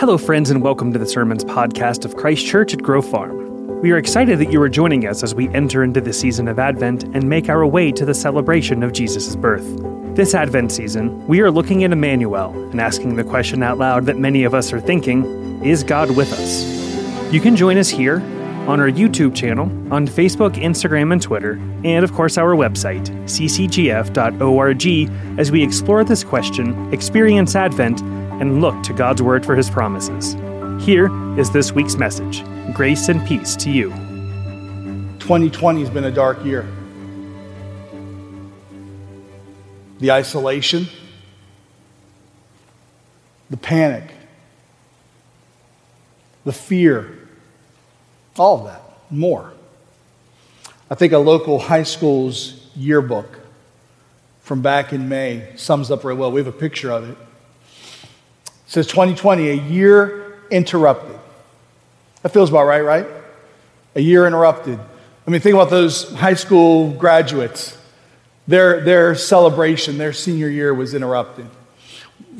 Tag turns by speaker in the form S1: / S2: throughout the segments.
S1: Hello, friends, and welcome to the Sermons podcast of Christ Church at Grove Farm. We are excited that you are joining us as we enter into the season of Advent and make our way to the celebration of Jesus' birth. This Advent season, we are looking at Emmanuel and asking the question out loud that many of us are thinking Is God with us? You can join us here on our YouTube channel, on Facebook, Instagram, and Twitter, and of course our website, ccgf.org, as we explore this question, experience Advent, and look to God's Word for His promises. Here is this week's message Grace and peace to you.
S2: 2020 has been a dark year. The isolation, the panic, the fear, all of that, more. I think a local high school's yearbook from back in May sums up very well. We have a picture of it. It says 2020, a year interrupted. That feels about right, right? A year interrupted. I mean, think about those high school graduates. Their, their celebration, their senior year was interrupted.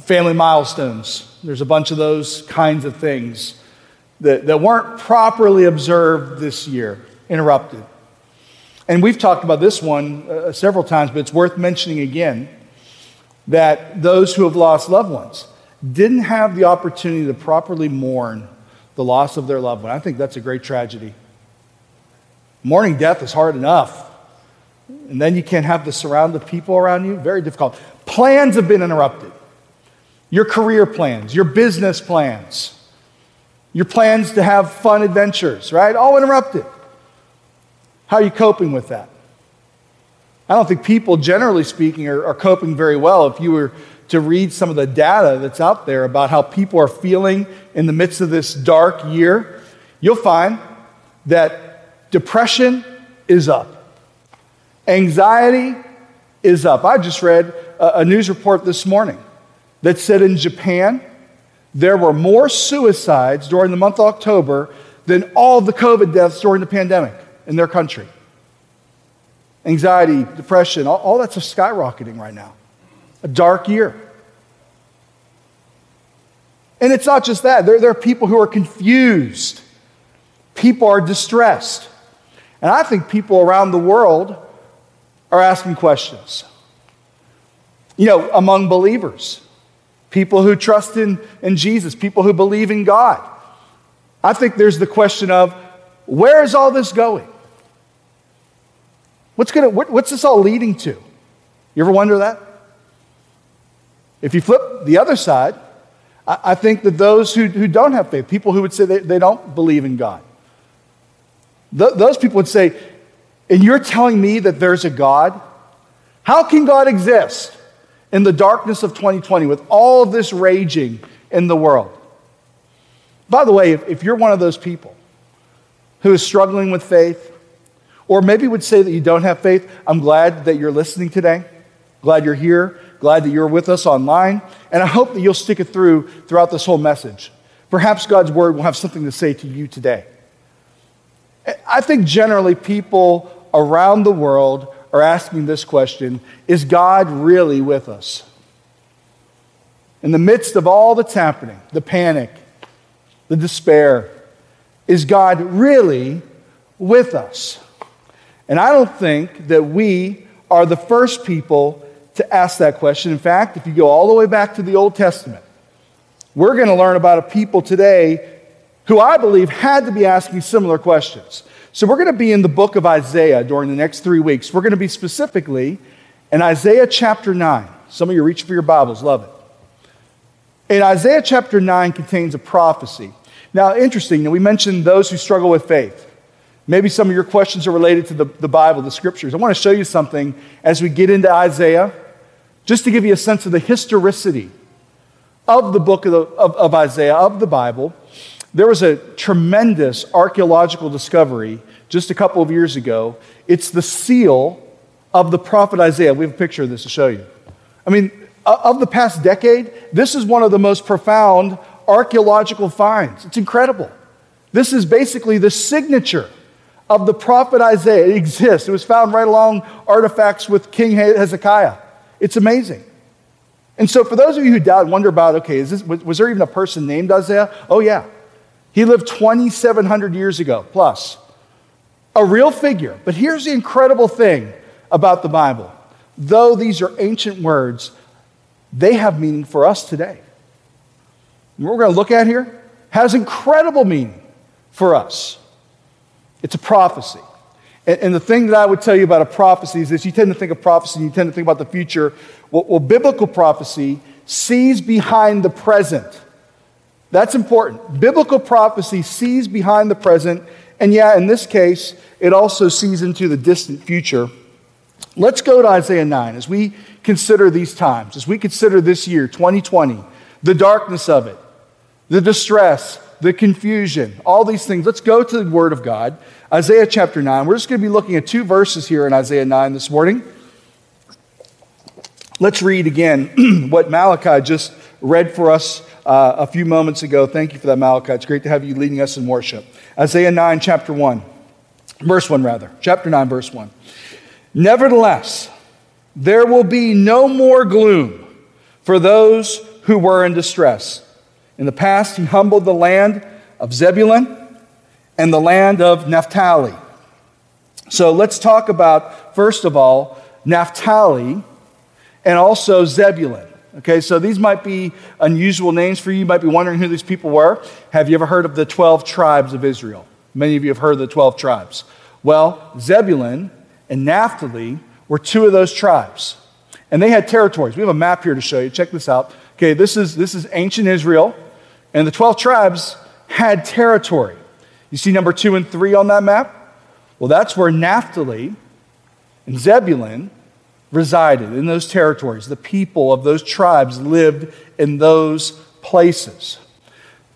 S2: Family milestones, there's a bunch of those kinds of things that, that weren't properly observed this year, interrupted. And we've talked about this one uh, several times, but it's worth mentioning again that those who have lost loved ones, didn't have the opportunity to properly mourn the loss of their loved one. I think that's a great tragedy. Mourning death is hard enough. And then you can't have the surrounding people around you. Very difficult. Plans have been interrupted. Your career plans, your business plans, your plans to have fun adventures, right? All interrupted. How are you coping with that? I don't think people, generally speaking, are, are coping very well. If you were to read some of the data that's out there about how people are feeling in the midst of this dark year, you'll find that depression is up, anxiety is up. I just read a, news report this morning that said in Japan, there were more suicides during the month of October than all of the COVID deaths during the pandemic in their country. Anxiety, depression, all, all that's skyrocketing right now a dark year. And it's not just that, there, there are people who are confused, people are distressed. And I think people around the world are asking questions. You know, among believers, people who trust in, in Jesus, people who believe in God. I think there's the question of where is all this going? What's, gonna, what, what's this all leading to? You ever wonder that? If you flip the other side, I, I think that those who, who don't have faith, people who would say they, they don't believe in God, th- those people would say, and you're telling me that there's a God? How can God exist in the darkness of 2020 with all this raging in the world? By the way, if, if you're one of those people who is struggling with faith, or maybe would say that you don't have faith, I'm glad that you're listening today. Glad you're here. Glad that you're with us online. And I hope that you'll stick it through throughout this whole message. Perhaps God's word will have something to say to you today. I think generally people around the world are asking this question Is God really with us? In the midst of all that's happening, the panic, the despair, is God really with us? And I don't think that we are the first people to ask that question. In fact, if you go all the way back to the Old Testament, we're going to learn about a people today who I believe had to be asking similar questions. So we're going to be in the book of Isaiah during the next three weeks. We're going to be specifically in Isaiah chapter 9. Some of you reach for your Bibles, love it. In Isaiah chapter 9 contains a prophecy. Now, interesting, we mentioned those who struggle with faith. Maybe some of your questions are related to the, the Bible, the scriptures. I want to show you something as we get into Isaiah, just to give you a sense of the historicity of the book of, the, of, of Isaiah, of the Bible. There was a tremendous archaeological discovery just a couple of years ago. It's the seal of the prophet Isaiah. We have a picture of this to show you. I mean, of the past decade, this is one of the most profound archaeological finds. It's incredible. This is basically the signature of the prophet Isaiah. It exists. It was found right along artifacts with King Hezekiah. It's amazing. And so, for those of you who doubt wonder about, okay, is this, was there even a person named Isaiah? Oh, yeah. He lived 2,700 years ago plus. A real figure. But here's the incredible thing about the Bible though these are ancient words, they have meaning for us today. what we're going to look at here has incredible meaning for us. It's a prophecy. And, and, the thing that I would tell you about a prophecy is this you tend to think of prophecy, you tend to think about the future. Well, well biblical prophecy sees behind the present. That's important. Biblical prophecy sees behind the present, and yeah, in this case, it also sees into the distant future. Let's go to Isaiah 9 as we consider these times, as we consider this year, 2020, the darkness of it, the distress, the confusion, all these things. Let's go to the Word of God. Isaiah chapter 9. We're just going to be looking at two verses here in Isaiah 9 this morning. Let's read again what Malachi just read for us uh, a few moments ago. Thank you for that, Malachi. It's great to have you leading us in worship. Isaiah 9, chapter 1, verse 1, rather. Chapter 9, verse 1. Nevertheless, there will be no more gloom for those who were in distress. In the past, he humbled the land of Zebulun and the land of Naphtali. So let's talk about, first of all, Naphtali and also Zebulun. Okay, so these might be unusual names for you. You might be wondering who these people were. Have you ever heard of the 12 tribes of Israel? Many of you have heard of the 12 tribes. Well, Zebulun and Naphtali were two of those tribes. And they had territories. We have a map here to show you. Check this out. Okay, this is, this is ancient Israel, and the 12 tribes had territory. You see number two and three on that map? Well, that's where Naphtali and Zebulun resided in those territories. The people of those tribes lived in those places.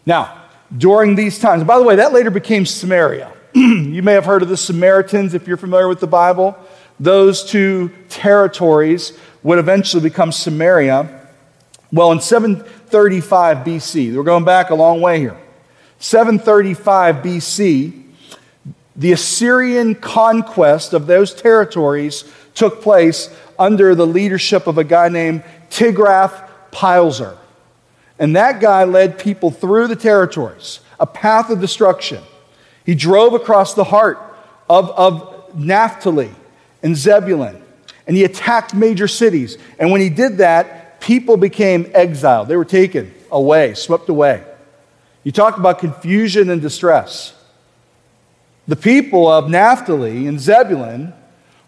S2: Now, during these times, by the way, that later became Samaria. you may have heard of the Samaritans if you're familiar with the Bible. Those two territories would eventually become Samaria. Well, in 735 BC, we're going back a long way here. 735 BC, the Assyrian conquest of those territories took place under the leadership of a guy named Tiglath-Pileser. And that guy led people through the territories, a path of destruction. He drove across the heart of, of Naphtali and Zebulun, and he attacked major cities. And when he did that, people became exiled. They were taken away, swept away. You talk about confusion and distress. The people of Naphtali and Zebulun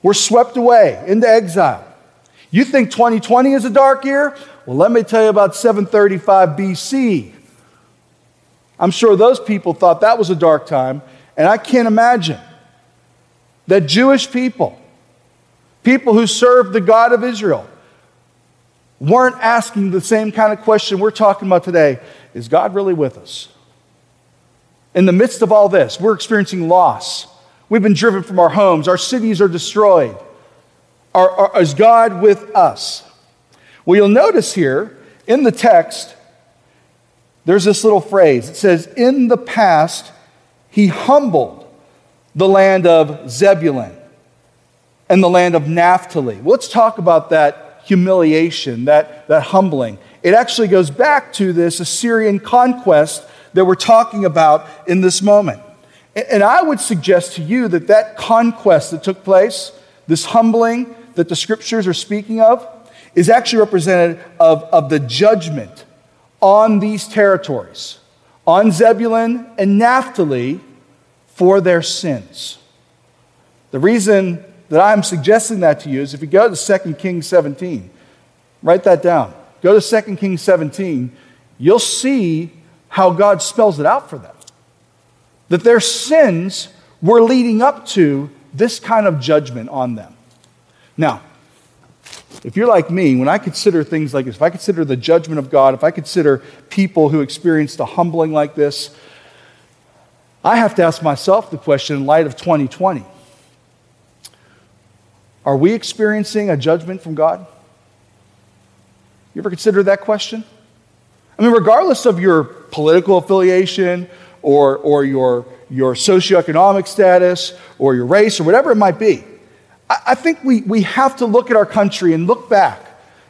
S2: were swept away into exile. You think 2020 is a dark year? Well, let me tell you about 735 BC. I'm sure those people thought that was a dark time, and I can't imagine that Jewish people, people who served the God of Israel, weren't asking the same kind of question we're talking about today Is God really with us? In the midst of all this, we're experiencing loss. We've been driven from our homes, our cities are destroyed. Are, is God with us? Well, you'll notice here in the text, there's this little phrase. It says, In the past, he humbled the land of Zebulun and the land of Naphtali. Well, let's talk about that humiliation, that, that humbling. It actually goes back to this Assyrian conquest that we're talking about in this moment. And I would suggest to you that that conquest that took place, this humbling, that the scriptures are speaking of is actually representative of, of the judgment on these territories, on Zebulun and Naphtali for their sins. The reason that I'm suggesting that to you is if you go to 2 Kings 17, write that down. Go to 2 Kings 17, you'll see how God spells it out for them. That their sins were leading up to this kind of judgment on them. Now, if you're like me, when I consider things like this, if I consider the judgment of God, if I consider people who experienced a humbling like this, I have to ask myself the question in light of 2020 Are we experiencing a judgment from God? You ever consider that question? I mean, regardless of your political affiliation or, or your, your socioeconomic status or your race or whatever it might be, I think we, we have to look at our country and look back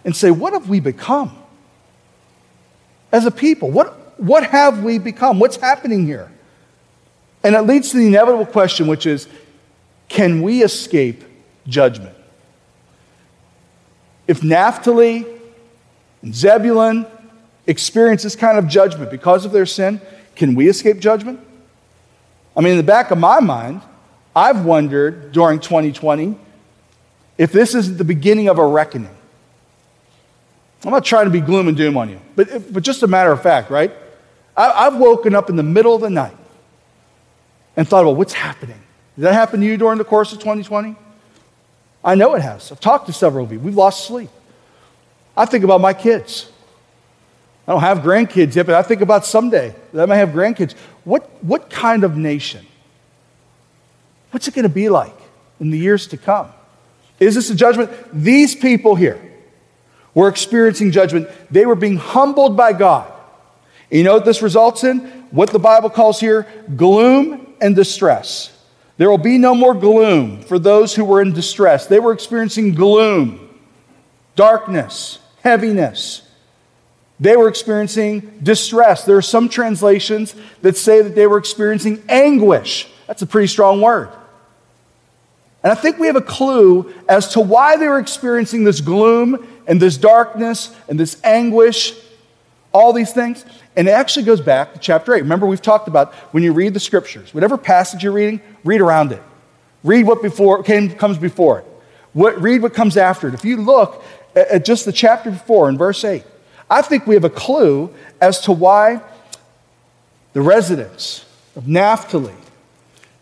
S2: and say, what have we become? As a people, what, what have we become? What's happening here? And it leads to the inevitable question, which is can we escape judgment? If Naphtali and Zebulun experience this kind of judgment because of their sin, can we escape judgment? I mean, in the back of my mind, I've wondered during 2020 if this isn't the beginning of a reckoning. I'm not trying to be gloom and doom on you, but, but just a matter of fact, right? I, have woken up in the middle of the night and thought about what's happening. Did that happen to you during the course of 2020? I know it has. I've talked to several of you. We've lost sleep. I think about my kids. I don't have grandkids yet, but I think about someday that I may have grandkids. What, what kind of nation? What's it going to be like in the years to come? Is this a judgment? These people here were experiencing judgment. They were being humbled by God. And you know what this results in? What the Bible calls here gloom and distress. There will be no more gloom for those who were in distress. They were experiencing gloom, darkness, heaviness. They were experiencing distress. There are some translations that say that they were experiencing anguish. That's a pretty strong word. And I think we have a clue as to why they were experiencing this gloom and this darkness and this anguish, all these things. And it actually goes back to chapter 8. Remember, we've talked about when you read the scriptures, whatever passage you're reading, read around it. Read what before, came, comes before it. What, read what comes after it. If you look at, at just the chapter before in verse 8, I think we have a clue as to why the residents of Naphtali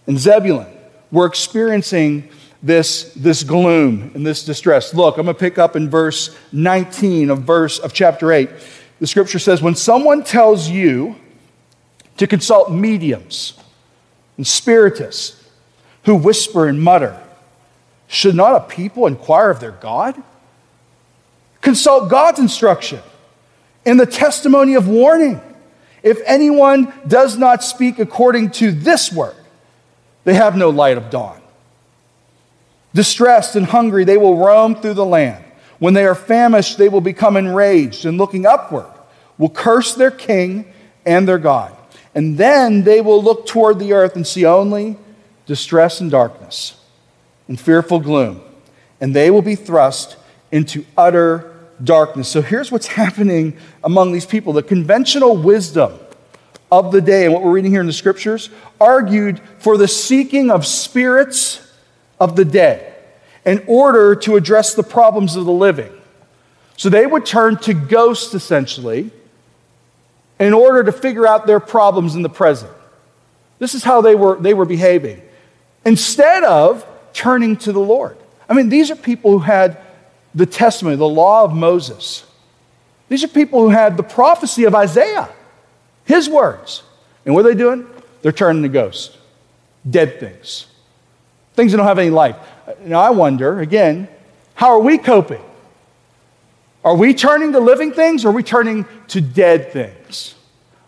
S2: and Zebulun were experiencing this, this gloom and this distress. Look, I'm going to pick up in verse 19 of verse of chapter 8. The scripture says, When someone tells you to consult mediums and spiritists who whisper and mutter, should not a people inquire of their God? Consult God's instruction and the testimony of warning. If anyone does not speak according to this word, they have no light of dawn. Distressed and hungry, they will roam through the land. When they are famished, they will become enraged, and looking upward, will curse their king and their God. And then they will look toward the earth and see only distress and darkness and fearful gloom. And they will be thrust into utter darkness. So here's what's happening among these people. The conventional wisdom of the day, and what we're reading here in the scriptures, argued for the seeking of spirits of the dead in order to address the problems of the living. So they would turn to ghosts essentially in order to figure out their problems in the present. This is how they were, they were behaving. Instead of turning to the Lord. I mean, these are people who had the testimony, the law of Moses. These are people who had the prophecy of Isaiah, his words. And what are they doing? They're turning to ghosts, dead things, things that don't have any life. Now, I wonder, again, how are we coping? Are we turning to living things or are we turning to dead things?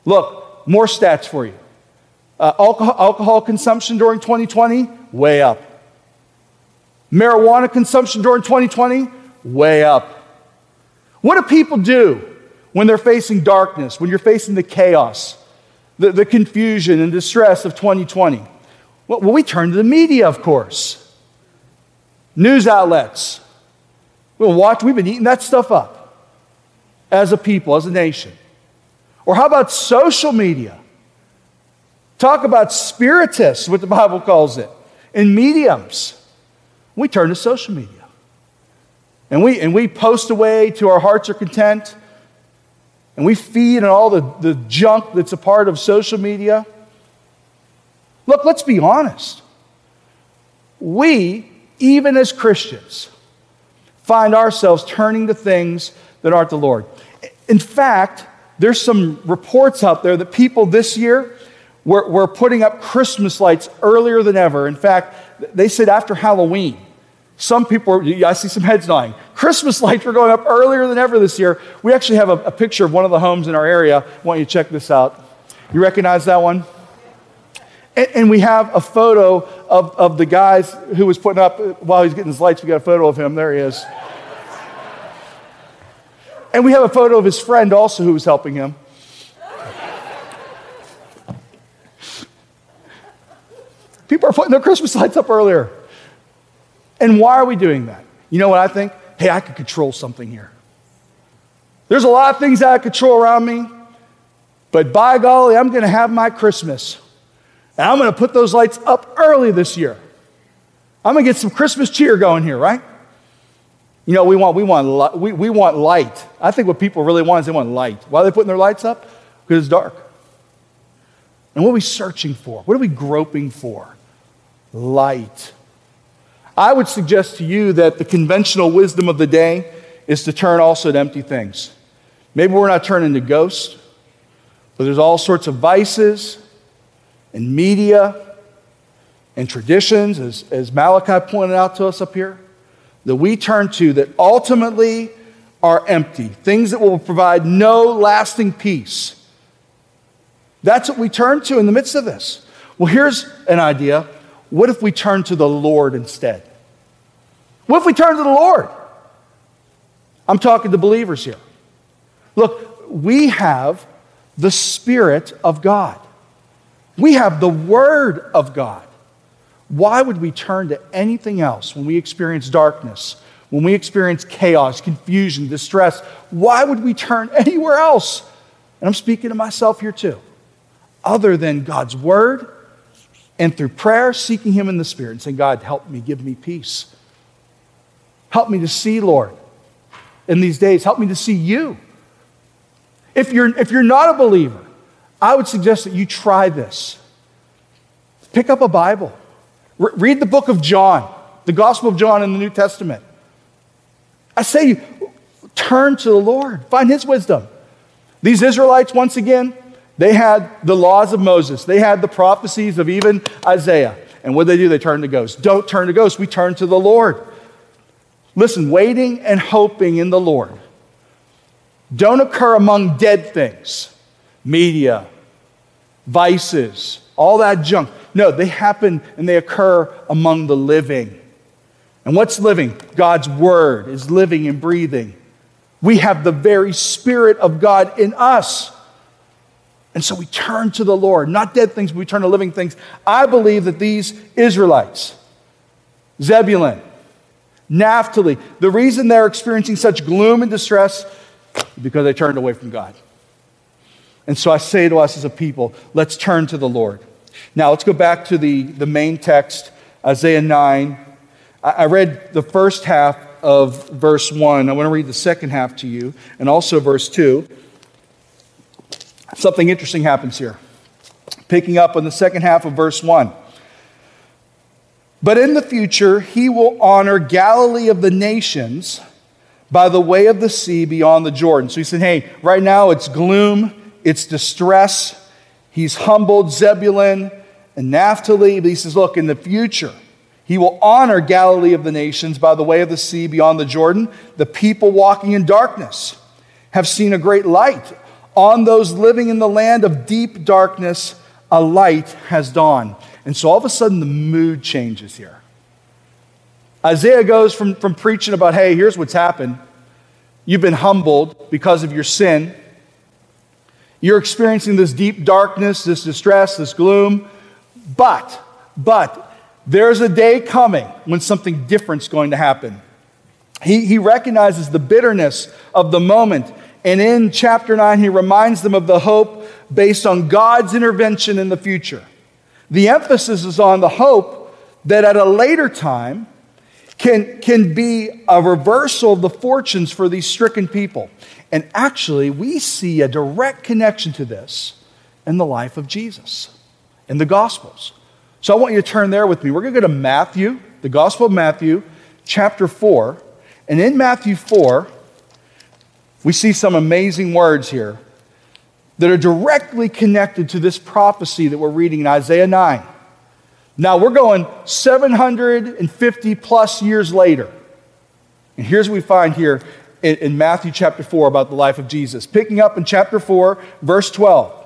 S2: Look, more stats for you. Uh, alcohol, alcohol consumption during 2020, way up. Marijuana consumption during 2020, way up. What do people do when they're facing darkness, when you're facing the chaos, the, the confusion and distress of 2020? Well, we turn to the media, of course. News outlets. We'll watch, we've been eating that stuff up as a people, as a nation. Or how about social media? Talk about spiritists, what the Bible calls it, and mediums. We turn to social media. And we, and we post away to our hearts are content. And we feed on all the, the junk that's a part of social media. Look, let's be honest. We, even as Christians, find ourselves turning to things that aren't the Lord. In fact, there's some reports out there that people this year were, were putting up Christmas lights earlier than ever. In fact, they said after Halloween. Some people, are, I see some heads nodding. Christmas lights were going up earlier than ever this year. We actually have a, a picture of one of the homes in our area. I want you to check this out. You recognize that one? And, and we have a photo of, of the guys who was putting up while he's getting his lights. We got a photo of him. There he is. And we have a photo of his friend also who was helping him. People are putting their Christmas lights up earlier. And why are we doing that? You know what I think? Hey, I could control something here. There's a lot of things of control around me, but by golly, I'm going to have my Christmas. And I'm going to put those lights up early this year. I'm going to get some Christmas cheer going here, right? You know, we want, we, want, we, we want light. I think what people really want is they want light. Why are they putting their lights up? Because it's dark. And what are we searching for? What are we groping for? Light. I would suggest to you that the conventional wisdom of the day is to turn also to empty things. Maybe we're not turning to ghosts, but there's all sorts of vices and media and traditions, as, as Malachi pointed out to us up here, that we turn to that ultimately are empty, things that will provide no lasting peace. That's what we turn to in the midst of this. Well, here's an idea. What if we turn to the Lord instead? What if we turn to the Lord? I'm talking to believers here. Look, we have the Spirit of God, we have the Word of God. Why would we turn to anything else when we experience darkness, when we experience chaos, confusion, distress? Why would we turn anywhere else? And I'm speaking to myself here too, other than God's Word and through prayer, seeking Him in the Spirit and saying, God, help me, give me peace. Help me to see, Lord, in these days. Help me to see you. If you're, if you're not a believer, I would suggest that you try this. Pick up a Bible, Re- read the book of John, the Gospel of John in the New Testament. I say turn to the Lord, find His wisdom. These Israelites, once again, they had the laws of Moses, they had the prophecies of even Isaiah. And what did they do? They turned to ghosts. Don't turn to ghosts, we turn to the Lord. Listen, waiting and hoping in the Lord don't occur among dead things, media, vices, all that junk. No, they happen and they occur among the living. And what's living? God's word is living and breathing. We have the very Spirit of God in us. And so we turn to the Lord, not dead things, but we turn to living things. I believe that these Israelites, Zebulun, Naphtali, the reason they're experiencing such gloom and distress is because they turned away from God. And so I say to us as a people, let's turn to the Lord. Now let's go back to the, the main text, Isaiah 9. I, I read the first half of verse 1. I want to read the second half to you, and also verse 2. Something interesting happens here. Picking up on the second half of verse 1. But in the future, he will honor Galilee of the nations by the way of the sea beyond the Jordan. So he said, hey, right now it's gloom, it's distress. He's humbled Zebulun and Naphtali. But he says, look, in the future, he will honor Galilee of the nations by the way of the sea beyond the Jordan. The people walking in darkness have seen a great light. On those living in the land of deep darkness, a light has dawned. And so all of a sudden, the mood changes here. Isaiah goes from, from preaching about, hey, here's what's happened. You've been humbled because of your sin. You're experiencing this deep darkness, this distress, this gloom. But, but, there's a day coming when something different's going to happen. He, he recognizes the bitterness of the moment. And in chapter 9, he reminds them of the hope based on God's intervention in the future. The emphasis is on the hope that at a later time can, can be a reversal of the fortunes for these stricken people. And actually, we see a direct connection to this in the life of Jesus, in the Gospels. So I want you to turn there with me. We're going to go to Matthew, the Gospel of Matthew, chapter 4. And in Matthew 4, we see some amazing words here that are directly connected to this prophecy that we're reading in Isaiah 9. Now we're going 750 plus years later. And here's what we find here in, in, Matthew chapter 4 about the life of Jesus. Picking up in chapter 4, verse 12.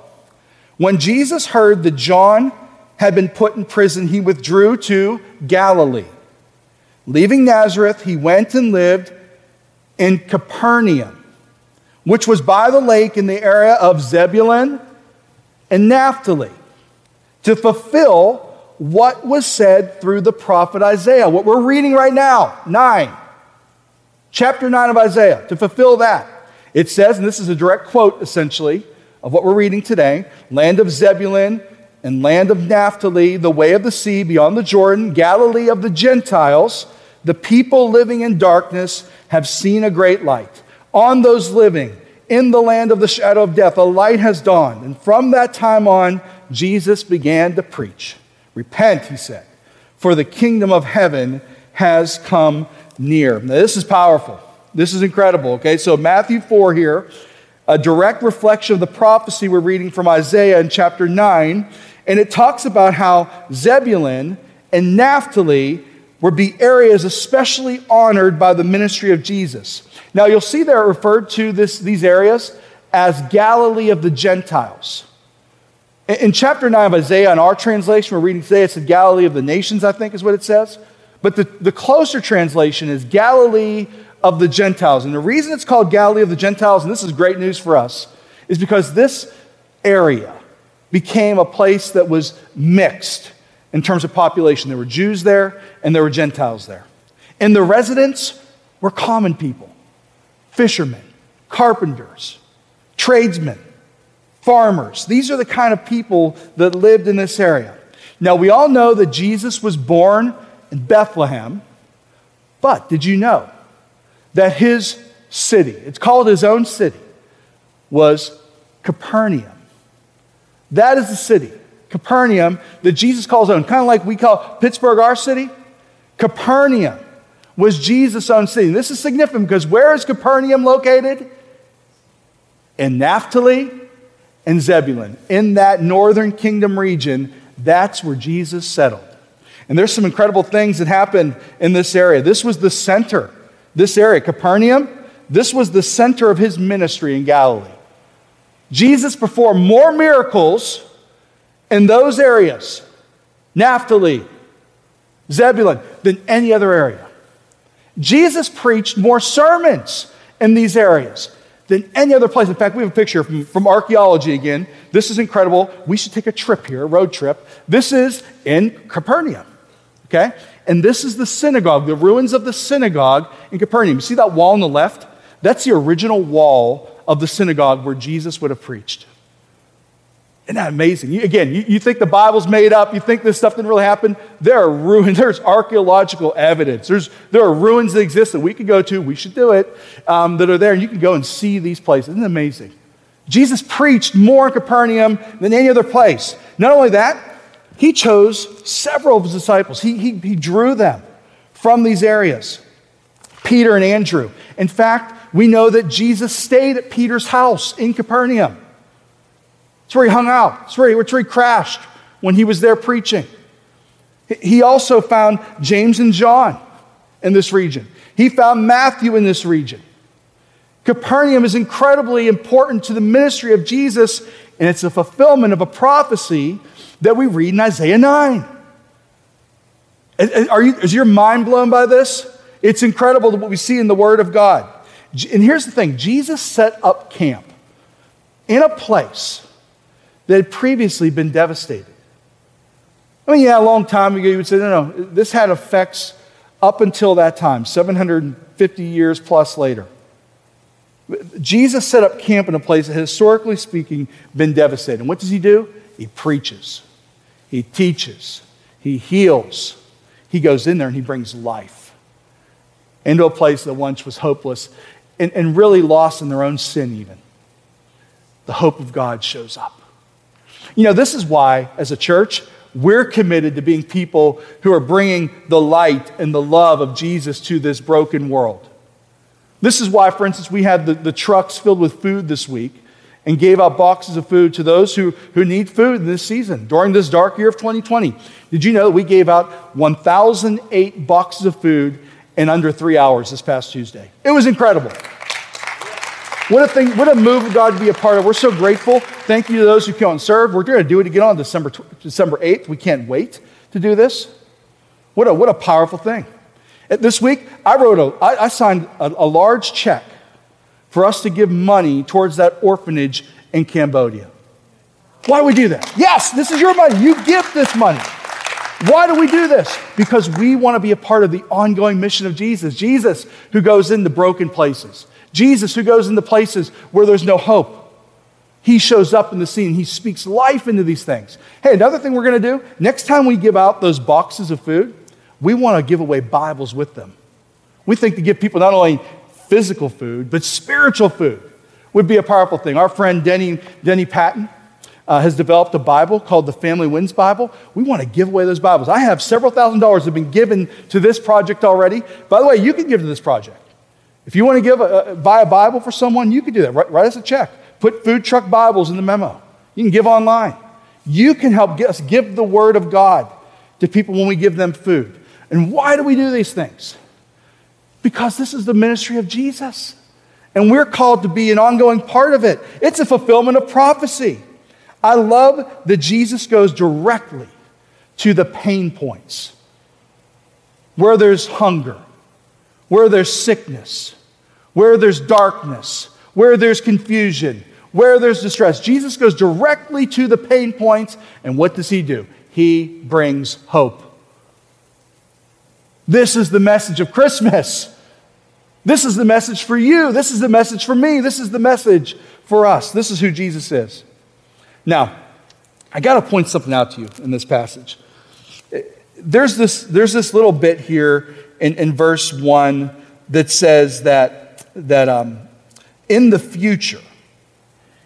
S2: When Jesus heard that John had been put in prison, he withdrew to Galilee. Leaving Nazareth, he went and lived in Capernaum which was by the lake in the area of Zebulun and Naphtali, to fulfill what was said through the prophet Isaiah. What we're reading right now, 9, chapter 9 of Isaiah, to fulfill that. It says, and this is a direct quote essentially of what we're reading today land of Zebulun and land of Naphtali, the way of the sea beyond the Jordan, Galilee of the Gentiles, the people living in darkness have seen a great light. On those living in the land of the shadow of death, a light has dawned. And from that time on, Jesus began to preach. Repent, he said, for the kingdom of heaven has come near. Now, this is powerful. This is incredible, okay? So, Matthew 4 here, a direct reflection of the prophecy we're reading from Isaiah in chapter 9. And it talks about how Zebulun and Naphtali would be areas especially honored by the ministry of Jesus. Now, you'll see they're referred to this, these areas as Galilee of the Gentiles. In, in chapter 9 of Isaiah, in our translation, we're reading today, it said Galilee of the nations, I think is what it says. But the, the closer translation is Galilee of the Gentiles. And the reason it's called Galilee of the Gentiles, and this is great news for us, is because this area became a place that was mixed in terms of population. There were Jews there and there were Gentiles there. And the residents were common people fishermen, carpenters, tradesmen, farmers. These are the kind of people that lived in this area. Now, we all know that Jesus was born in Bethlehem, but did you know that his city, it's called his own city, was Capernaum? That is the city, Capernaum, that Jesus calls own. Kind of like we call Pittsburgh our city. Capernaum was Jesus' own city. This is significant because where is Capernaum located? In Naphtali and Zebulun. In that northern kingdom region, that's where Jesus settled. And there's some incredible things that happened in this area. This was the center, this area, Capernaum, this was the center of his ministry in Galilee. Jesus performed more miracles in those areas, Naphtali, Zebulun, than any other area. Jesus preached more sermons in these areas than any other place. In fact, we have a picture from, from archaeology again. This is incredible. We should take a trip here, a road trip. This is in Capernaum, okay? And this is the synagogue, the ruins of the synagogue in Capernaum. You see that wall on the left? That's the original wall of the synagogue where Jesus would have preached. Isn't that amazing? You, again, you, you, think the Bible's made up, you think this stuff didn't really happen. There are ruins, there's archaeological evidence. There's, there are ruins that exist that we could go to, we should do it, um, that are there, and you can go and see these places. Isn't amazing? Jesus preached more in Capernaum than any other place. Not only that, he chose several of his disciples, he, he, he drew them from these areas Peter and Andrew. In fact, we know that Jesus stayed at Peter's house in Capernaum. It's where he hung out. It's where he, it's where he crashed when he was there preaching. He also found James and John in this region. He found Matthew in this region. Capernaum is incredibly important to the ministry of Jesus, and it's a fulfillment of a prophecy that we read in Isaiah 9. Are you, is your mind blown by this? It's incredible what we see in the Word of God. And here's the thing Jesus set up camp in a place that had previously been devastated. I mean, yeah, a long time ago, you would say, no, no, this had effects up until that time, 750 years plus later. Jesus set up camp in a place that, historically speaking, been devastated. And what does he do? He preaches, he teaches, he heals. He goes in there and he brings life into a place that once was hopeless and, and really lost in their own sin, even. The hope of God shows up. You know, this is why, as a church, we're committed to being people who are bringing the light and the love of Jesus to this broken world. This is why, for instance, we had the, the trucks filled with food this week and gave out boxes of food to those who, who need food in this season during this dark year of 2020. Did you know that we gave out 1,008 boxes of food in under three hours this past Tuesday? It was incredible. What a thing, what a move of God to be a part of. We're so grateful. Thank you to those who come and serve. We're going to do it again on December, December 8th. We can't wait to do this. What a, what a powerful thing. Uh, this week, I wrote a, I, I signed a, a large check for us to give money towards that orphanage in Cambodia. Why do we do that? Yes, this is your money. You give this money. Why do we do this? Because we want to be a part of the ongoing mission of Jesus. Jesus, who goes into broken places. Jesus, who goes into places where there's no hope. He shows up in the scene. He speaks life into these things. Hey, another thing we're going to do next time we give out those boxes of food, we want to give away Bibles with them. We think to give people not only physical food, but spiritual food would be a powerful thing. Our friend Denny, Denny Patton uh, has developed a Bible called the Family Wins Bible. We want to give away those Bibles. I have several thousand dollars that have been given to this project already. By the way, you can give to this project. If you want to give a, buy a Bible for someone, you can do that. Write, write us a check. Put food truck Bibles in the memo. You can give online. You can help us give the Word of God to people when we give them food. And why do we do these things? Because this is the ministry of Jesus. And we're called to be an ongoing part of it. It's a fulfillment of prophecy. I love that Jesus goes directly to the pain points where there's hunger, where there's sickness, where there's darkness, where there's confusion, where there's distress. Jesus goes directly to the pain points, and what does he do? He brings hope. This is the message of Christmas. This is the message for you. This is the message for me. This is the message for us. This is who Jesus is. Now, I got to point something out to you in this passage. There's this, there's this little bit here in, in verse 1 that says that, that um, in the future,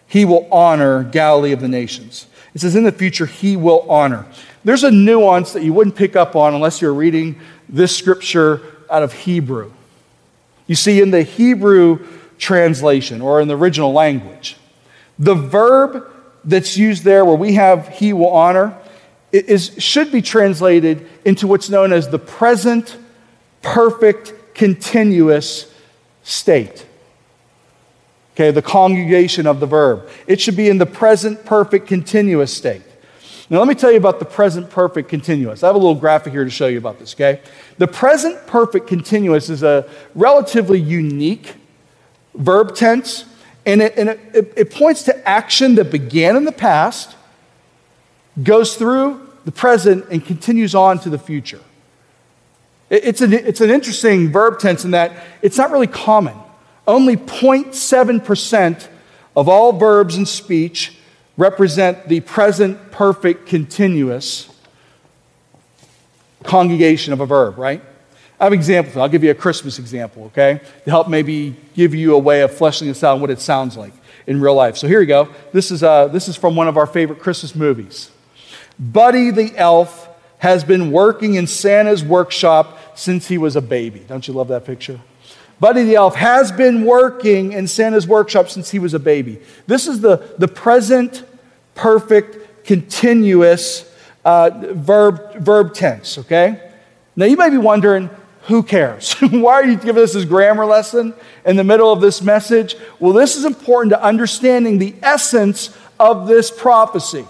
S2: he will honor Galilee of the nations. It says, in the future, he will honor. There's a nuance that you wouldn't pick up on unless you're reading this scripture out of Hebrew. You see, in the Hebrew translation or in the original language, the verb that's used there, where we have he will honor, is, should be translated into what's known as the present perfect continuous state. Okay, the conjugation of the verb. It should be in the present perfect continuous state. Now, let me tell you about the present perfect continuous. I have a little graphic here to show you about this, okay? The present perfect continuous is a relatively unique verb tense and, it, and it, it, points to action that began in the past, goes through the present, and continues on to the future. It, it's, an, it's an interesting verb tense in that it's not really common. Only 0.7% of all verbs in speech represent the present perfect continuous conjugation of a verb, right? I have examples. I'll give you a Christmas example, okay? To help maybe give you a way of fleshing this out and what it sounds like in real life. So here you go. This is, uh, this is from one of our favorite Christmas movies. Buddy the elf has been working in Santa's workshop since he was a baby. Don't you love that picture? Buddy the elf has been working in Santa's workshop since he was a baby. This is the, the present, perfect, continuous uh, verb, verb tense, okay? Now you may be wondering, who cares? Why are you giving us this grammar lesson in the middle of this message? Well, this is important to understanding the essence of this prophecy.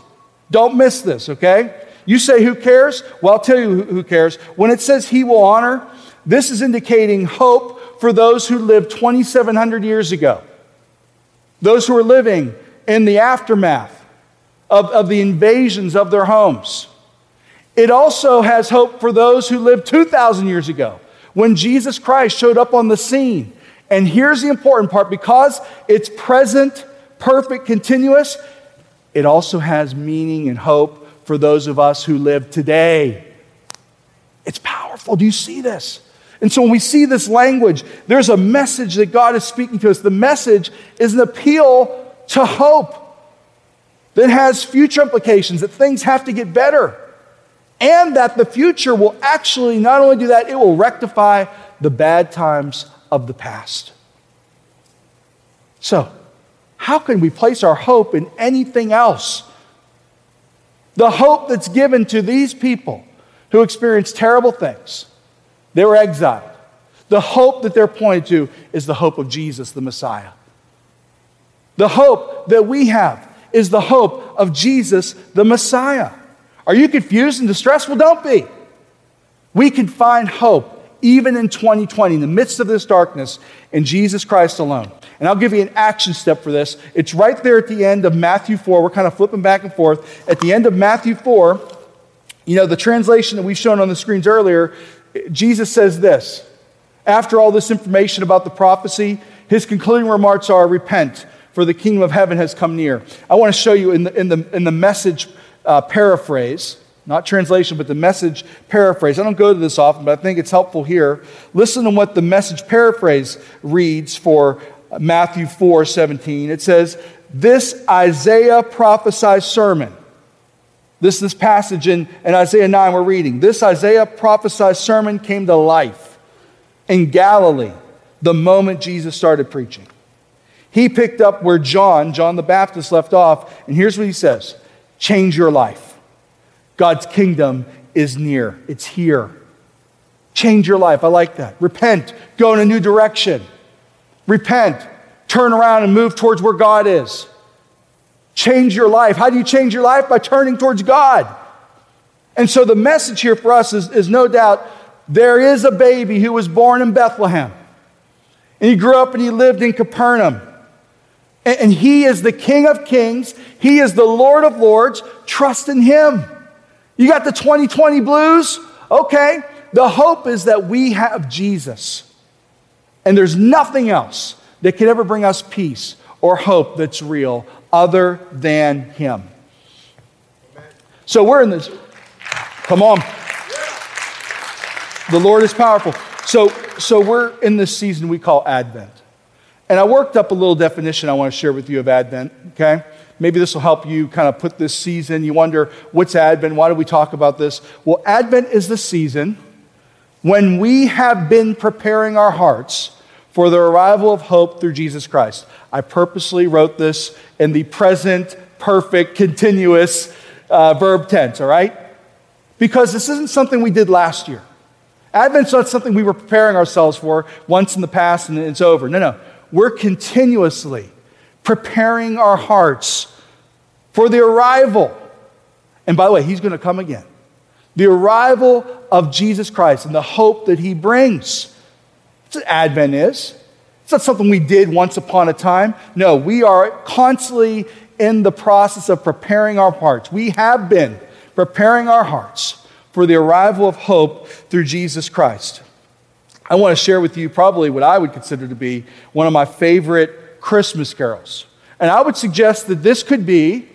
S2: Don't miss this, okay? You say, who cares? Well, I'll tell you who cares. When it says he will honor, this is indicating hope for those who lived 2,700 years ago, those who are living in the aftermath of, of the invasions of their homes. It also has hope for those who lived 2,000 years ago when Jesus Christ showed up on the scene. And here's the important part because it's present, perfect, continuous, it also has meaning and hope for those of us who live today. It's powerful. Do you see this? And so when we see this language, there's a message that God is speaking to us. The message is an appeal to hope that has future implications, that things have to get better and that the future will actually not only do that, it will rectify the bad times of the past. So, how can we place our hope in anything else? The hope that's given to these people who experienced terrible things, they were exiled. The hope that they're pointed to is the hope of Jesus, the Messiah. The hope that we have is the hope of Jesus, the Messiah. Are you confused and distressed? Well, don't be. We can find hope even in 2020, in the midst of this darkness, in Jesus Christ alone. And I'll give you an action step for this. It's right there at the end of Matthew 4. We're kind of flipping back and forth. At the end of Matthew 4, you know, the translation that we've shown on the screens earlier, Jesus says this. After all this information about the prophecy, his concluding remarks are Repent, for the kingdom of heaven has come near. I want to show you in the, in the, in the message uh, paraphrase, not translation, but the message paraphrase. I don't go to this often, but I think it's helpful here. Listen to what the message paraphrase reads for Matthew 4 17. It says, This Isaiah prophesied sermon. This, this passage in, in Isaiah 9 we're reading. This Isaiah prophesied sermon came to life in Galilee the moment Jesus started preaching. He picked up where John, John the Baptist, left off, and here's what he says Change your life. God's kingdom is near, it's here. Change your life. I like that. Repent, go in a new direction. Repent, turn around and move towards where God is. Change your life. How do you change your life? By turning towards God. And so the message here for us is, is no doubt there is a baby who was born in Bethlehem. And he grew up and he lived in Capernaum. And, and he is the King of Kings, he is the Lord of Lords. Trust in him. You got the 2020 blues? Okay. The hope is that we have Jesus. And there's nothing else that can ever bring us peace or hope that's real other than him. So we're in this. Come on. The Lord is powerful. So, so we're in this season we call Advent. And I worked up a little definition I want to share with you of Advent, okay? Maybe this will help you kind of put this season. You wonder, what's Advent? Why do we talk about this? Well, Advent is the season when we have been preparing our hearts for the arrival of hope through Jesus Christ. I purposely wrote this in the present, perfect, continuous uh, verb tense, all right? Because this isn't something we did last year. Advent's not something we were preparing ourselves for once in the past and it's over. No, no. We're continuously preparing our hearts for the arrival. And by the way, he's going to come again. The arrival of Jesus Christ and the hope that he brings. That's what Advent is. It's not something we did once upon a time. No, we are constantly in the process of preparing our hearts. We have been preparing our hearts for the arrival of hope through Jesus Christ. I want to share with you probably what I would consider to be one of my favorite Christmas carols. And I would suggest that this could be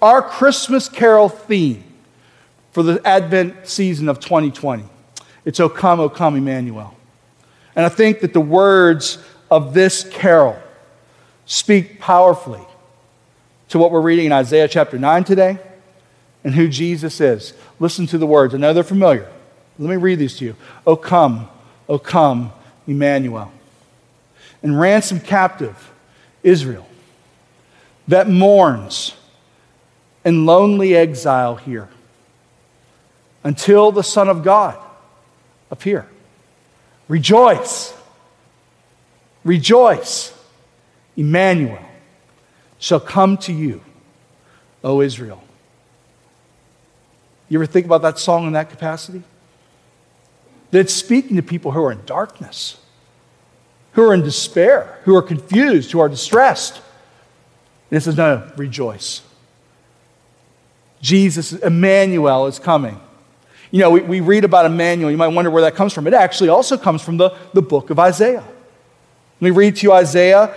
S2: our Christmas carol theme for the Advent season of 2020. It's O come, O come, Emmanuel. And I think that the words of this carol speak powerfully to what we're reading in Isaiah chapter 9 today and who Jesus is. Listen to the words. I know they're familiar. Let me read these to you. O come, O come, Emmanuel. And ransom captive Israel that mourns in lonely exile here until the Son of God appear. Rejoice. Rejoice. Emmanuel shall come to you, O Israel. You ever think about that song in that capacity? That it's speaking to people who are in darkness, who are in despair, who are confused, who are distressed. And it says, No, no rejoice. Jesus, Emmanuel, is coming. You know, we, we read about Emmanuel. You might wonder where that comes from. It actually also comes from the, the book of Isaiah. Let me read to you Isaiah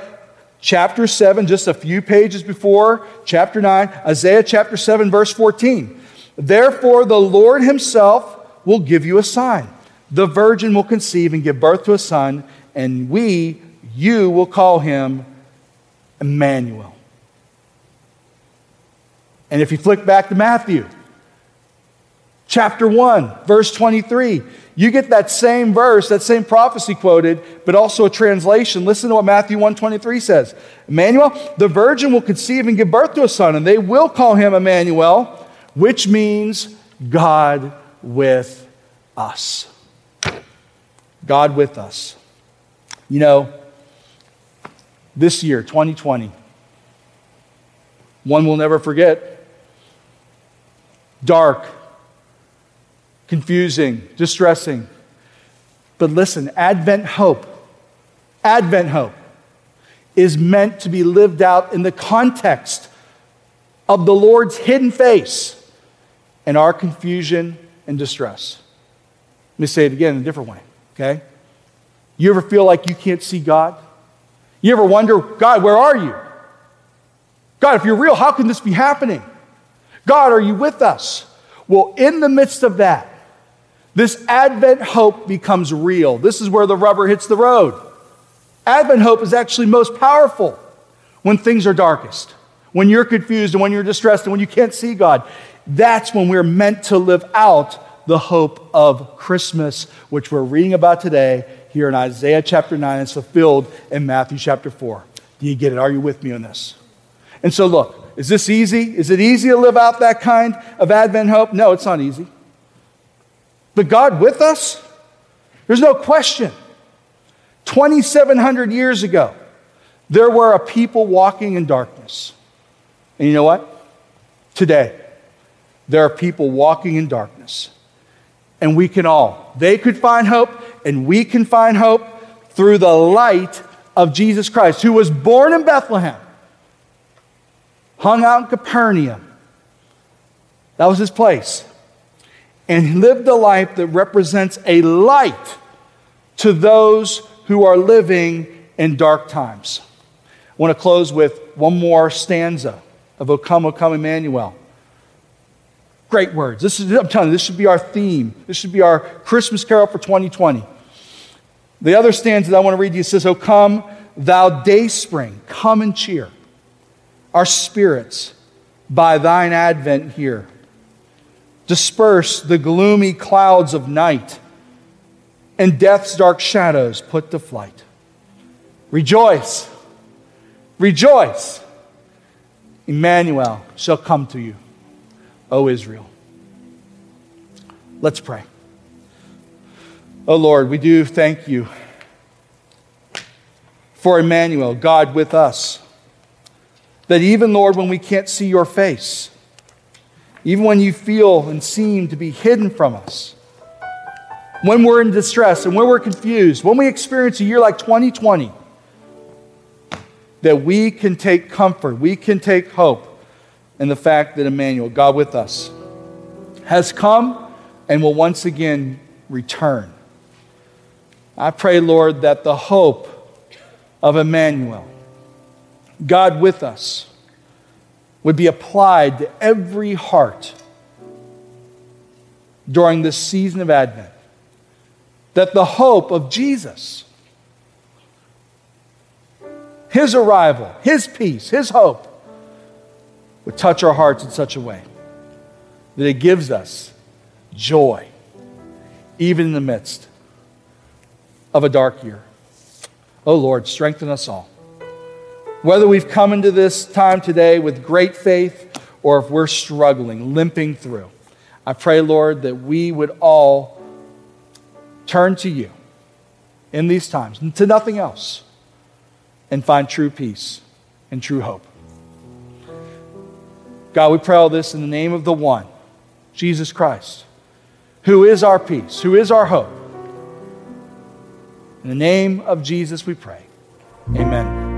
S2: chapter 7, just a few pages before chapter 9. Isaiah chapter 7, verse 14. Therefore, the Lord himself will give you a sign. The virgin will conceive and give birth to a son, and we, you, will call him Emmanuel. And if you flick back to Matthew, chapter 1, verse 23, you get that same verse, that same prophecy quoted, but also a translation. Listen to what Matthew 123 says. Emmanuel, the virgin will conceive and give birth to a son, and they will call him Emmanuel which means God with us. God with us. You know, this year, 2020, one will never forget. Dark, confusing, distressing. But listen, Advent hope, Advent hope is meant to be lived out in the context of the Lord's hidden face and our confusion and distress. Let me say it again in a different way, okay? You ever feel like you can't see God? You ever wonder, God, where are you? God, if you're real, how can this be happening? God, are you with us? Well, in the midst of that, this Advent hope becomes real. This is where the rubber hits the road. Advent hope is actually most powerful when things are darkest, when you're confused and when you're distressed and when you can't see God. That's when we're meant to live out the hope of Christmas, which we're reading about today here in Isaiah chapter 9. It's fulfilled in Matthew chapter 4. Do you get it? Are you with me on this? And so, look, is this easy? Is it easy to live out that kind of Advent hope? No, it's not easy. But God with us? There's no question. 2,700 years ago, there were a people walking in darkness. And you know what? Today, there are people walking in darkness. And we can all, they could find hope, and we can find hope through the light of Jesus Christ, who was born in Bethlehem, hung out in Capernaum. That was his place. And lived a life that represents a light to those who are living in dark times. I want to close with one more stanza of O Come, O Come, Emmanuel. Great words. This is, I'm telling you, this should be our theme. This should be our Christmas carol for 2020. The other stanza that I want to read to you says, O come, thou day spring, come and cheer our spirits by thine advent here. Disperse the gloomy clouds of night and death's dark shadows put to flight. Rejoice, rejoice. Emmanuel shall come to you, O Israel. Let's pray. O Lord, we do thank you for Emmanuel, God with us. That even, Lord, when we can't see your face, even when you feel and seem to be hidden from us, when we're in distress and when we're confused, when we experience a year like 2020, that we can take comfort, we can take hope in the fact that Emmanuel, God with us, has come and will once again return. I pray, Lord, that the hope of Emmanuel, God with us, would be applied to every heart during this season of Advent that the hope of Jesus, his arrival, his peace, his hope, would touch our hearts in such a way that it gives us joy, even in the midst of a dark year. Oh Lord, strengthen us all. Whether we've come into this time today with great faith or if we're struggling, limping through, I pray, Lord, that we would all turn to you in these times, to nothing else, and find true peace and true hope. God, we pray all this in the name of the one, Jesus Christ, who is our peace, who is our hope. In the name of Jesus, we pray. Amen.